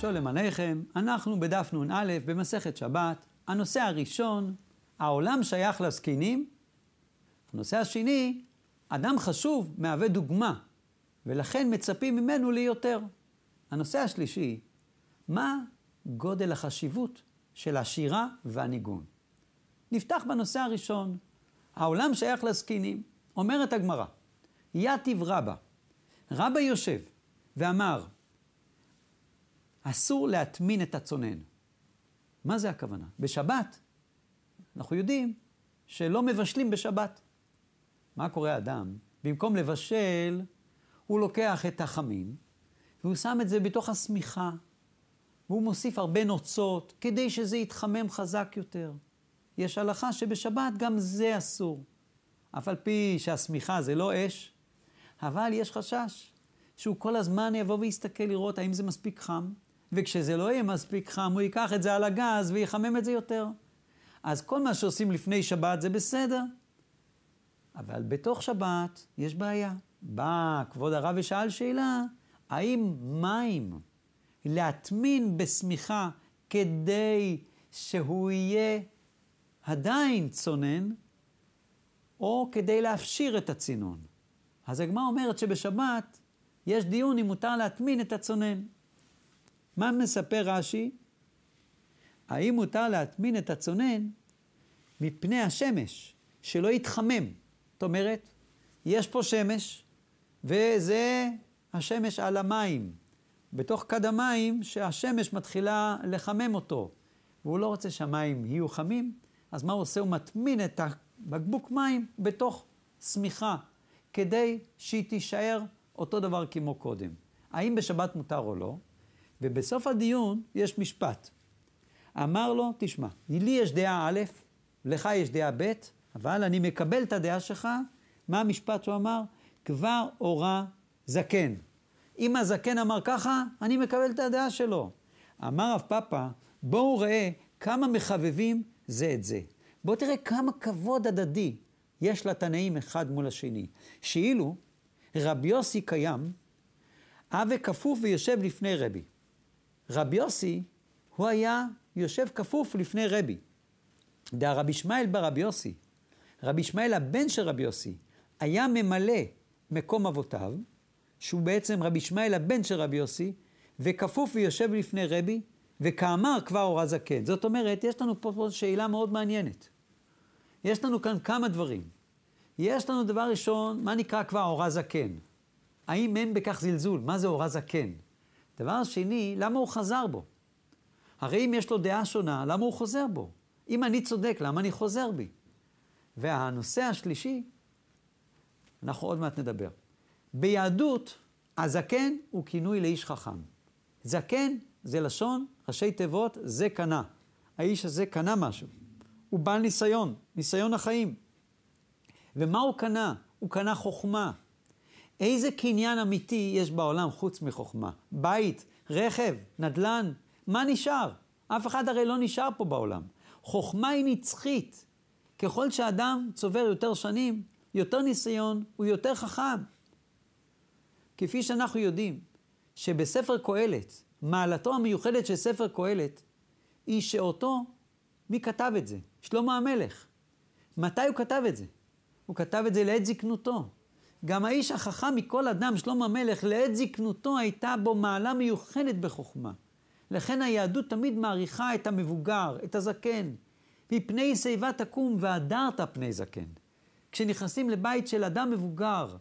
שולם עליכם, אנחנו בדף נ"א במסכת שבת. הנושא הראשון, העולם שייך לזקנים. הנושא השני, אדם חשוב מהווה דוגמה, ולכן מצפים ממנו ליותר. הנושא השלישי, מה גודל החשיבות של השירה והניגון? נפתח בנושא הראשון, העולם שייך לזקנים. אומרת הגמרא, יתיב רבא, רבא יושב ואמר, אסור להטמין את הצונן. מה זה הכוונה? בשבת, אנחנו יודעים שלא מבשלים בשבת. מה קורה אדם? במקום לבשל, הוא לוקח את החמין, והוא שם את זה בתוך השמיכה, והוא מוסיף הרבה נוצות, כדי שזה יתחמם חזק יותר. יש הלכה שבשבת גם זה אסור. אף על פי שהשמיכה זה לא אש, אבל יש חשש שהוא כל הזמן יבוא ויסתכל לראות האם זה מספיק חם, וכשזה לא יהיה מספיק חם, הוא ייקח את זה על הגז ויחמם את זה יותר. אז כל מה שעושים לפני שבת זה בסדר, אבל בתוך שבת יש בעיה. בא כבוד הרב ושאל שאלה, האם מים להטמין בשמיכה כדי שהוא יהיה עדיין צונן, או כדי להפשיר את הצינון? אז הגמרא אומרת שבשבת יש דיון אם מותר להטמין את הצונן. מה מספר רש"י? האם מותר להטמין את הצונן מפני השמש, שלא יתחמם? זאת אומרת, יש פה שמש, וזה השמש על המים. בתוך כד המים שהשמש מתחילה לחמם אותו, והוא לא רוצה שהמים יהיו חמים, אז מה הוא עושה? הוא מטמין את הבקבוק מים בתוך שמיכה, כדי שהיא תישאר אותו דבר כמו קודם. האם בשבת מותר או לא? ובסוף הדיון יש משפט. אמר לו, תשמע, לי יש דעה א', לך יש דעה ב', אבל אני מקבל את הדעה שלך. מה המשפט שהוא אמר? כבר אורה זקן. אם הזקן אמר ככה, אני מקבל את הדעה שלו. אמר רב פאפא, בואו ראה כמה מחבבים זה את זה. בואו תראה כמה כבוד הדדי יש לתנאים אחד מול השני. שאילו רבי יוסי קיים, אבי כפוף ויושב לפני רבי. רבי יוסי, הוא היה יושב כפוף לפני רבי. דה רבי ישמעאל ברבי יוסי, רבי ישמעאל הבן של רבי יוסי, היה ממלא מקום אבותיו, שהוא בעצם רבי ישמעאל הבן של רבי יוסי, וכפוף ויושב לפני רבי, וכאמר כבר אורה זקן. זאת אומרת, יש לנו פה, פה שאלה מאוד מעניינת. יש לנו כאן כמה דברים. יש לנו דבר ראשון, מה נקרא כבר אורה זקן? האם אין בכך זלזול? מה זה אורה זקן? דבר שני, למה הוא חזר בו? הרי אם יש לו דעה שונה, למה הוא חוזר בו? אם אני צודק, למה אני חוזר בי? והנושא השלישי, אנחנו עוד מעט נדבר. ביהדות, הזקן הוא כינוי לאיש חכם. זקן זה לשון, ראשי תיבות, זה קנה. האיש הזה קנה משהו. הוא בעל ניסיון, ניסיון החיים. ומה הוא קנה? הוא קנה חוכמה. איזה קניין אמיתי יש בעולם חוץ מחוכמה? בית, רכב, נדל"ן, מה נשאר? אף אחד הרי לא נשאר פה בעולם. חוכמה היא נצחית. ככל שאדם צובר יותר שנים, יותר ניסיון, הוא יותר חכם. כפי שאנחנו יודעים שבספר קהלת, מעלתו המיוחדת של ספר קהלת, היא שאותו, מי כתב את זה? שלמה המלך. מתי הוא כתב את זה? הוא כתב את זה לעת זקנותו. גם האיש החכם מכל אדם, שלמה המלך, לעת זקנותו הייתה בו מעלה מיוחדת בחוכמה. לכן היהדות תמיד מעריכה את המבוגר, את הזקן. מפני שיבה תקום והדרת פני זקן. כשנכנסים לבית של אדם מבוגר,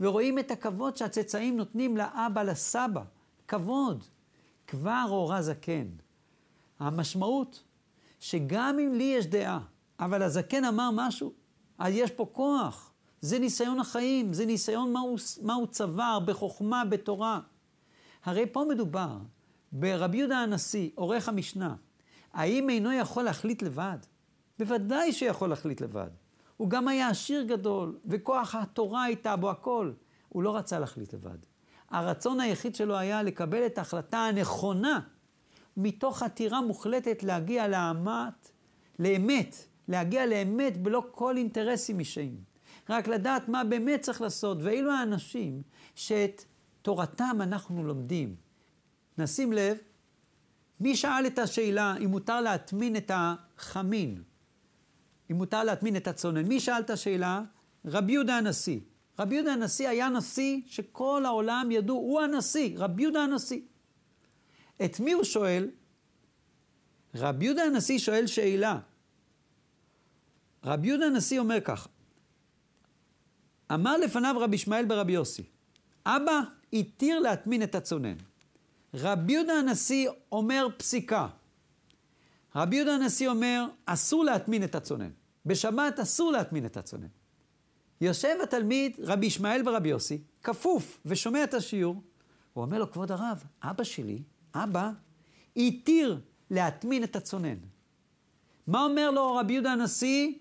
ורואים את הכבוד שהצאצאים נותנים לאבא, לסבא, כבוד, כבר אורה זקן. המשמעות, שגם אם לי יש דעה, אבל הזקן אמר משהו, אז יש פה כוח. זה ניסיון החיים, זה ניסיון מה הוא, מה הוא צבר בחוכמה, בתורה. הרי פה מדובר ברבי יהודה הנשיא, עורך המשנה. האם אינו יכול להחליט לבד? בוודאי שיכול להחליט לבד. הוא גם היה עשיר גדול, וכוח התורה הייתה בו הכל. הוא לא רצה להחליט לבד. הרצון היחיד שלו היה לקבל את ההחלטה הנכונה, מתוך עתירה מוחלטת להגיע לאמת, לאמת, להגיע לאמת בלא כל אינטרסים אישיים. רק לדעת מה באמת צריך לעשות, ואילו האנשים שאת תורתם אנחנו לומדים. נשים לב מי שאל את השאלה אם מותר להטמין את החמין, אם מותר להטמין את הצונן? מי שאל את השאלה? רבי יהודה הנשיא. רבי יהודה הנשיא היה נשיא שכל העולם ידעו, הוא הנשיא, רבי יהודה הנשיא. את מי הוא שואל? רבי יהודה הנשיא שואל שאלה. רבי יהודה הנשיא אומר כך, אמר לפניו רבי ישמעאל ברבי יוסי, אבא התיר להטמין את הצונן. רבי יהודה הנשיא אומר פסיקה. רבי יהודה הנשיא אומר, אסור להטמין את הצונן. בשבת אסור להטמין את הצונן. יושב התלמיד, רבי ישמעאל ורבי יוסי, כפוף ושומע את השיעור. הוא אומר לו, כבוד הרב, אבא שלי, אבא, התיר להטמין את הצונן. מה אומר לו רבי יהודה הנשיא?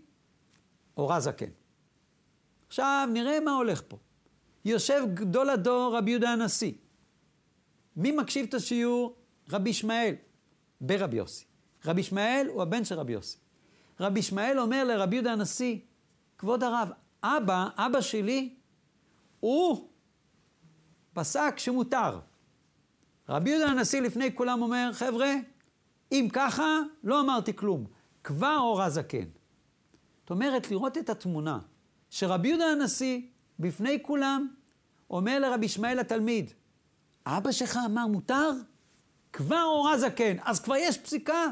אורה זקן. עכשיו נראה מה הולך פה. יושב גדול הדור רבי יהודה הנשיא. מי מקשיב את השיעור? רבי ישמעאל, ברבי יוסי. רבי ישמעאל הוא הבן של רבי יוסי. רבי ישמעאל אומר לרבי יהודה הנשיא, כבוד הרב, אבא, אבא שלי, הוא פסק שמותר. רבי יהודה הנשיא לפני כולם אומר, חבר'ה, אם ככה, לא אמרתי כלום. כבר אורה זקן. זאת אומרת, לראות את התמונה שרבי יהודה הנשיא, בפני כולם, אומר לרבי ישמעאל התלמיד, אבא שלך אמר מותר? כבר אורה זקן, אז כבר יש פסיקה.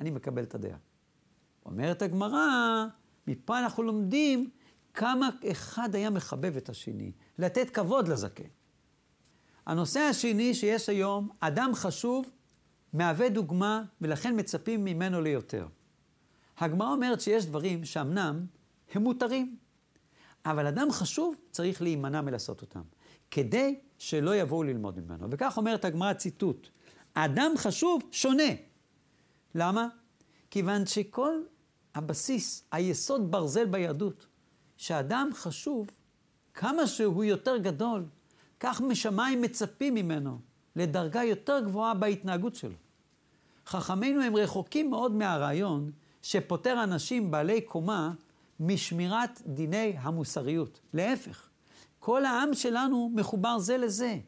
אני מקבל את הדעה. אומרת הגמרא, מפה אנחנו לומדים כמה אחד היה מחבב את השני, לתת כבוד לזקן. הנושא השני שיש היום, אדם חשוב מהווה דוגמה ולכן מצפים ממנו ליותר. הגמרא אומרת שיש דברים שאמנם הם מותרים, אבל אדם חשוב צריך להימנע מלעשות אותם, כדי שלא יבואו ללמוד ממנו. וכך אומרת הגמרא ציטוט, אדם חשוב שונה. למה? כיוון שכל הבסיס, היסוד ברזל ביהדות, שאדם חשוב, כמה שהוא יותר גדול, כך משמיים מצפים ממנו לדרגה יותר גבוהה בהתנהגות שלו. חכמינו הם רחוקים מאוד מהרעיון שפוטר אנשים בעלי קומה משמירת דיני המוסריות. להפך, כל העם שלנו מחובר זה לזה,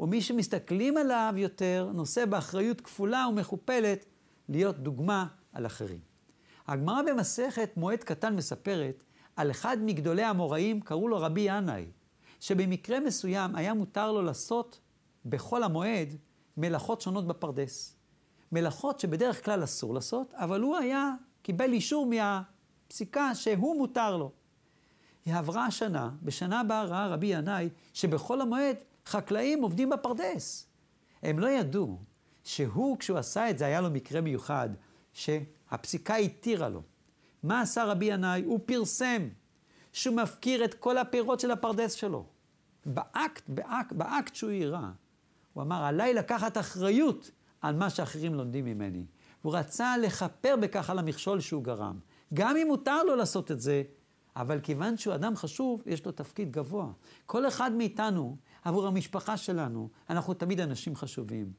ומי שמסתכלים עליו יותר נושא באחריות כפולה ומכופלת להיות דוגמה על אחרים. הגמרא במסכת מועד קטן מספרת על אחד מגדולי המוראים, קראו לו רבי ינאי, שבמקרה מסוים היה מותר לו לעשות בכל המועד מלאכות שונות בפרדס. מלאכות שבדרך כלל אסור לעשות, אבל הוא היה, קיבל אישור מהפסיקה שהוא מותר לו. היא עברה השנה, בשנה הבאה ראה רבי ינאי שבכל המועד חקלאים עובדים בפרדס. הם לא ידעו שהוא, כשהוא עשה את זה, היה לו מקרה מיוחד, שהפסיקה התירה לו. מה עשה רבי ינאי? הוא פרסם שהוא מפקיר את כל הפירות של הפרדס שלו. באקט, באקט, באקט שהוא יראה. הוא אמר, עליי לקחת אחריות על מה שאחרים לומדים ממני. הוא רצה לכפר בכך על המכשול שהוא גרם. גם אם מותר לו לעשות את זה, אבל כיוון שהוא אדם חשוב, יש לו תפקיד גבוה. כל אחד מאיתנו, עבור המשפחה שלנו, אנחנו תמיד אנשים חשובים.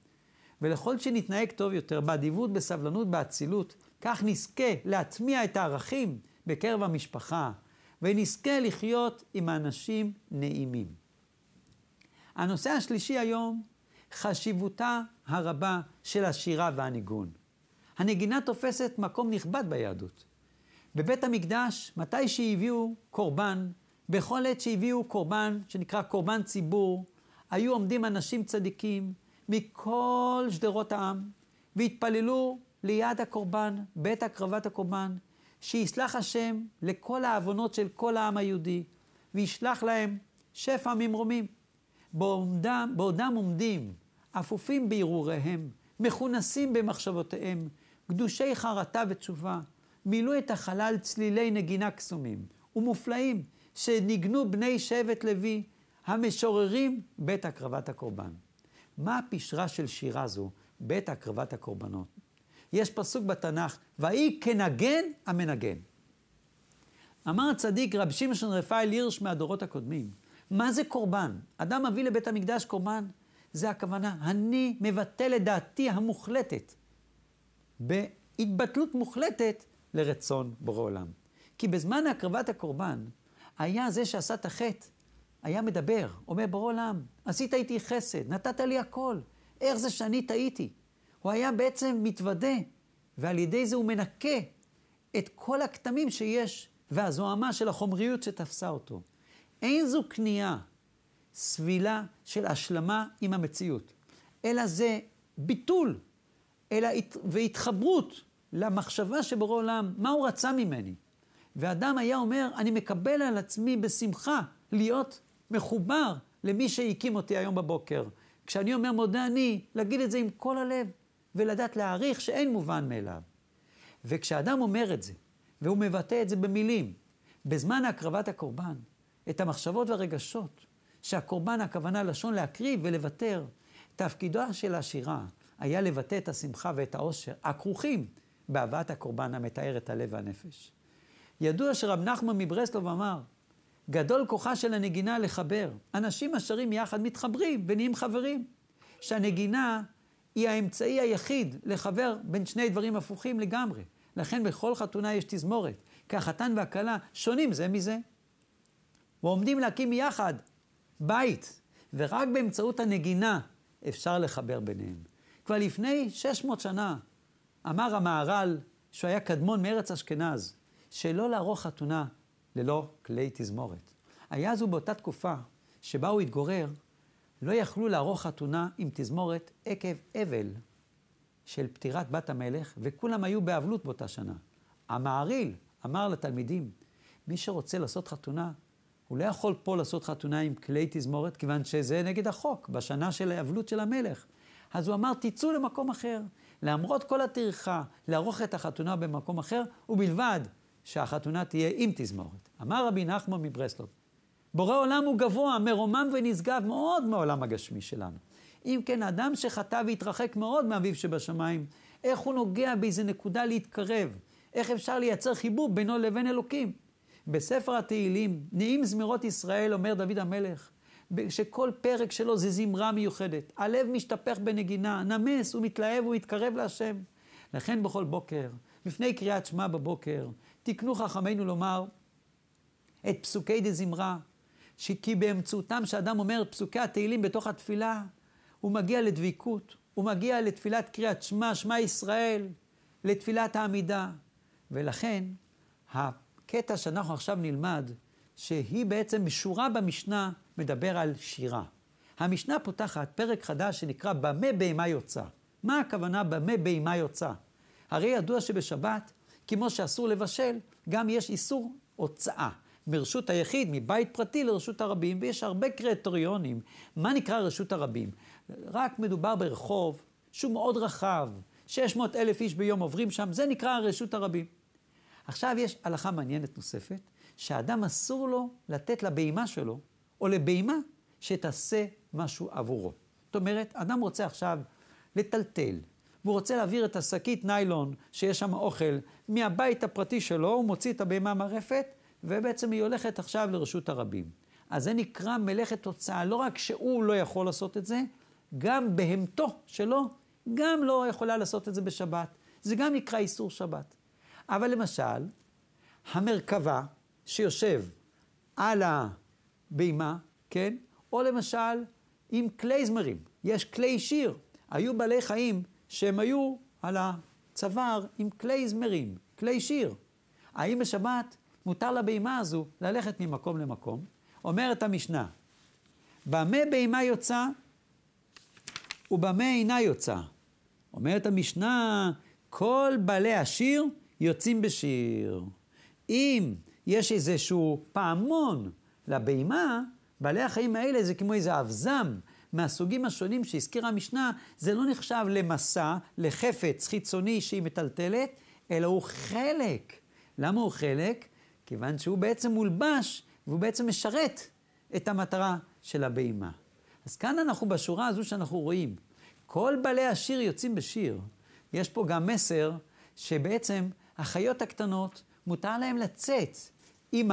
ולכל שנתנהג טוב יותר, באדיבות, בסבלנות, באצילות, כך נזכה להטמיע את הערכים בקרב המשפחה, ונזכה לחיות עם האנשים נעימים. הנושא השלישי היום, חשיבותה הרבה של השירה והניגון. הנגינה תופסת מקום נכבד ביהדות. בבית המקדש, מתי שהביאו קורבן, בכל עת שהביאו קורבן, שנקרא קורבן ציבור, היו עומדים אנשים צדיקים מכל שדרות העם, והתפללו ליד הקורבן, בית הקרבת הקורבן, שיסלח השם לכל העוונות של כל העם היהודי, וישלח להם שפע ממרומים. בעומדם, בעודם עומדים, אפופים בהרהוריהם, מכונסים במחשבותיהם, גדושי חרטה ותשובה, מילאו את החלל צלילי נגינה קסומים ומופלאים, שניגנו בני שבט לוי, המשוררים בית הקרבת הקורבן. מה הפשרה של שירה זו, בית הקרבת הקורבנות? יש פסוק בתנ"ך, ויהי כנגן המנגן. אמר הצדיק רב שמשון רפאל הירש מהדורות הקודמים, מה זה קורבן? אדם מביא לבית המקדש קורבן, זה הכוונה, אני מבטל את דעתי המוחלטת, בהתבטלות מוחלטת לרצון בורא עולם. כי בזמן הקרבת הקורבן, היה זה שעשה את החטא, היה מדבר, אומר בורא עולם, עשית איתי חסד, נתת לי הכל, איך זה שאני טעיתי? הוא היה בעצם מתוודה, ועל ידי זה הוא מנקה את כל הכתמים שיש, והזוהמה של החומריות שתפסה אותו. אין זו כניעה, סבילה של השלמה עם המציאות, אלא זה ביטול אלא והתחברות למחשבה שבורא עולם, מה הוא רצה ממני. ואדם היה אומר, אני מקבל על עצמי בשמחה להיות מחובר למי שהקים אותי היום בבוקר. כשאני אומר מודה אני, להגיד את זה עם כל הלב, ולדעת להעריך שאין מובן מאליו. וכשאדם אומר את זה, והוא מבטא את זה במילים, בזמן הקרבת הקורבן, את המחשבות והרגשות, שהקורבן, הכוונה לשון להקריב ולוותר, תפקידו של השירה היה לבטא את השמחה ואת העושר הכרוכים בהבאת הקורבן המתאר את הלב והנפש. ידוע שרב נחמן מברסלוב אמר, גדול כוחה של הנגינה לחבר. אנשים השרים יחד מתחברים ונהיים חברים. שהנגינה היא האמצעי היחיד לחבר בין שני דברים הפוכים לגמרי. לכן בכל חתונה יש תזמורת, כי החתן והכלה שונים זה מזה. ועומדים להקים יחד בית, ורק באמצעות הנגינה אפשר לחבר ביניהם. כבר לפני 600 שנה אמר המהר"ל, שהוא היה קדמון מארץ אשכנז, שלא לערוך חתונה ללא כלי תזמורת. היה זו באותה תקופה שבה הוא התגורר, לא יכלו לערוך חתונה עם תזמורת עקב אבל של פטירת בת המלך, וכולם היו באבלות באותה שנה. המעריל אמר לתלמידים, מי שרוצה לעשות חתונה, הוא לא יכול פה לעשות חתונה עם כלי תזמורת, כיוון שזה נגד החוק, בשנה של האבלות של המלך. אז הוא אמר, תצאו למקום אחר. למרות כל הטרחה, לערוך את החתונה במקום אחר, ובלבד שהחתונה תהיה עם תזמורת. אמר רבי נחמן מברסלוב, בורא עולם הוא גבוה, מרומם ונשגב מאוד מעולם הגשמי שלנו. אם כן, אדם שחטא והתרחק מאוד מאביו שבשמיים, איך הוא נוגע באיזה נקודה להתקרב? איך אפשר לייצר חיבור בינו לבין אלוקים? בספר התהילים, נעים זמירות ישראל, אומר דוד המלך, שכל פרק שלו זה זמרה מיוחדת. הלב משתפך בנגינה, נמס, הוא מתלהב, הוא מתקרב להשם. לכן בכל בוקר, לפני קריאת שמע בבוקר, תקנו חכמינו לומר את פסוקי דה זמרה, כי באמצעותם שאדם אומר פסוקי התהילים בתוך התפילה, הוא מגיע לדביקות, הוא מגיע לתפילת קריאת שמע, שמע ישראל, לתפילת העמידה. ולכן, הקטע שאנחנו עכשיו נלמד, שהיא בעצם משורה במשנה, מדבר על שירה. המשנה פותחת פרק חדש שנקרא במה בהמה יוצא. מה הכוונה במה בהמה יוצא? הרי ידוע שבשבת, כמו שאסור לבשל, גם יש איסור הוצאה. מרשות היחיד, מבית פרטי לרשות הרבים, ויש הרבה קריטריונים. מה נקרא רשות הרבים? רק מדובר ברחוב שהוא מאוד רחב, 600 אלף איש ביום עוברים שם, זה נקרא רשות הרבים. עכשיו יש הלכה מעניינת נוספת, שאדם אסור לו לתת לבהמה שלו, או לבהמה, שתעשה משהו עבורו. זאת אומרת, אדם רוצה עכשיו לטלטל, והוא רוצה להעביר את השקית ניילון שיש שם אוכל מהבית הפרטי שלו, הוא מוציא את הבהמה מהרפת, ובעצם היא הולכת עכשיו לרשות הרבים. אז זה נקרא מלאכת תוצאה, לא רק שהוא לא יכול לעשות את זה, גם בהמתו שלו, גם לא יכולה לעשות את זה בשבת. זה גם נקרא איסור שבת. אבל למשל, המרכבה שיושב על הבימה, כן? או למשל עם קלייזמרים, יש כלי שיר. היו בעלי חיים שהם היו על הצוואר עם קלייזמרים, כלי שיר. האם בשבת מותר לבימה הזו ללכת ממקום למקום? אומרת המשנה, במה בימה יוצא ובמה אינה יוצא? אומרת המשנה, כל בעלי השיר יוצאים בשיר. אם יש איזשהו פעמון לבהמה, בעלי החיים האלה זה כמו איזה אבזם מהסוגים השונים שהזכירה המשנה, זה לא נחשב למסע, לחפץ חיצוני שהיא מטלטלת, אלא הוא חלק. למה הוא חלק? כיוון שהוא בעצם מולבש, והוא בעצם משרת את המטרה של הבהמה. אז כאן אנחנו בשורה הזו שאנחנו רואים, כל בעלי השיר יוצאים בשיר. יש פה גם מסר שבעצם החיות הקטנות, מותר להם לצאת עם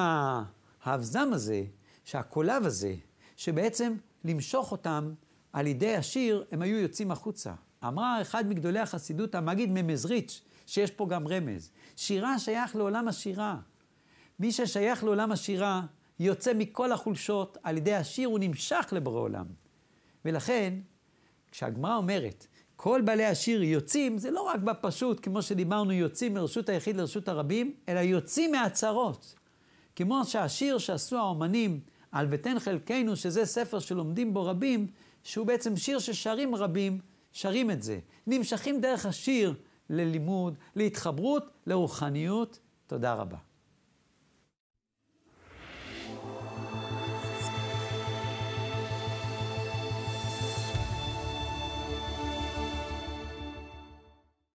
האבזם הזה, שהקולב הזה, שבעצם למשוך אותם על ידי השיר, הם היו יוצאים החוצה. אמרה אחד מגדולי החסידות, המגיד ממזריץ', שיש פה גם רמז. שירה שייך לעולם השירה. מי ששייך לעולם השירה, יוצא מכל החולשות, על ידי השיר הוא נמשך לבורא עולם. ולכן, כשהגמרא אומרת, כל בעלי השיר יוצאים, זה לא רק בפשוט, כמו שדיברנו, יוצאים מרשות היחיד לרשות הרבים, אלא יוצאים מהצרות. כמו שהשיר שעשו האומנים על ותן חלקנו, שזה ספר שלומדים בו רבים, שהוא בעצם שיר ששרים רבים, שרים את זה. נמשכים דרך השיר ללימוד, להתחברות, לרוחניות. תודה רבה.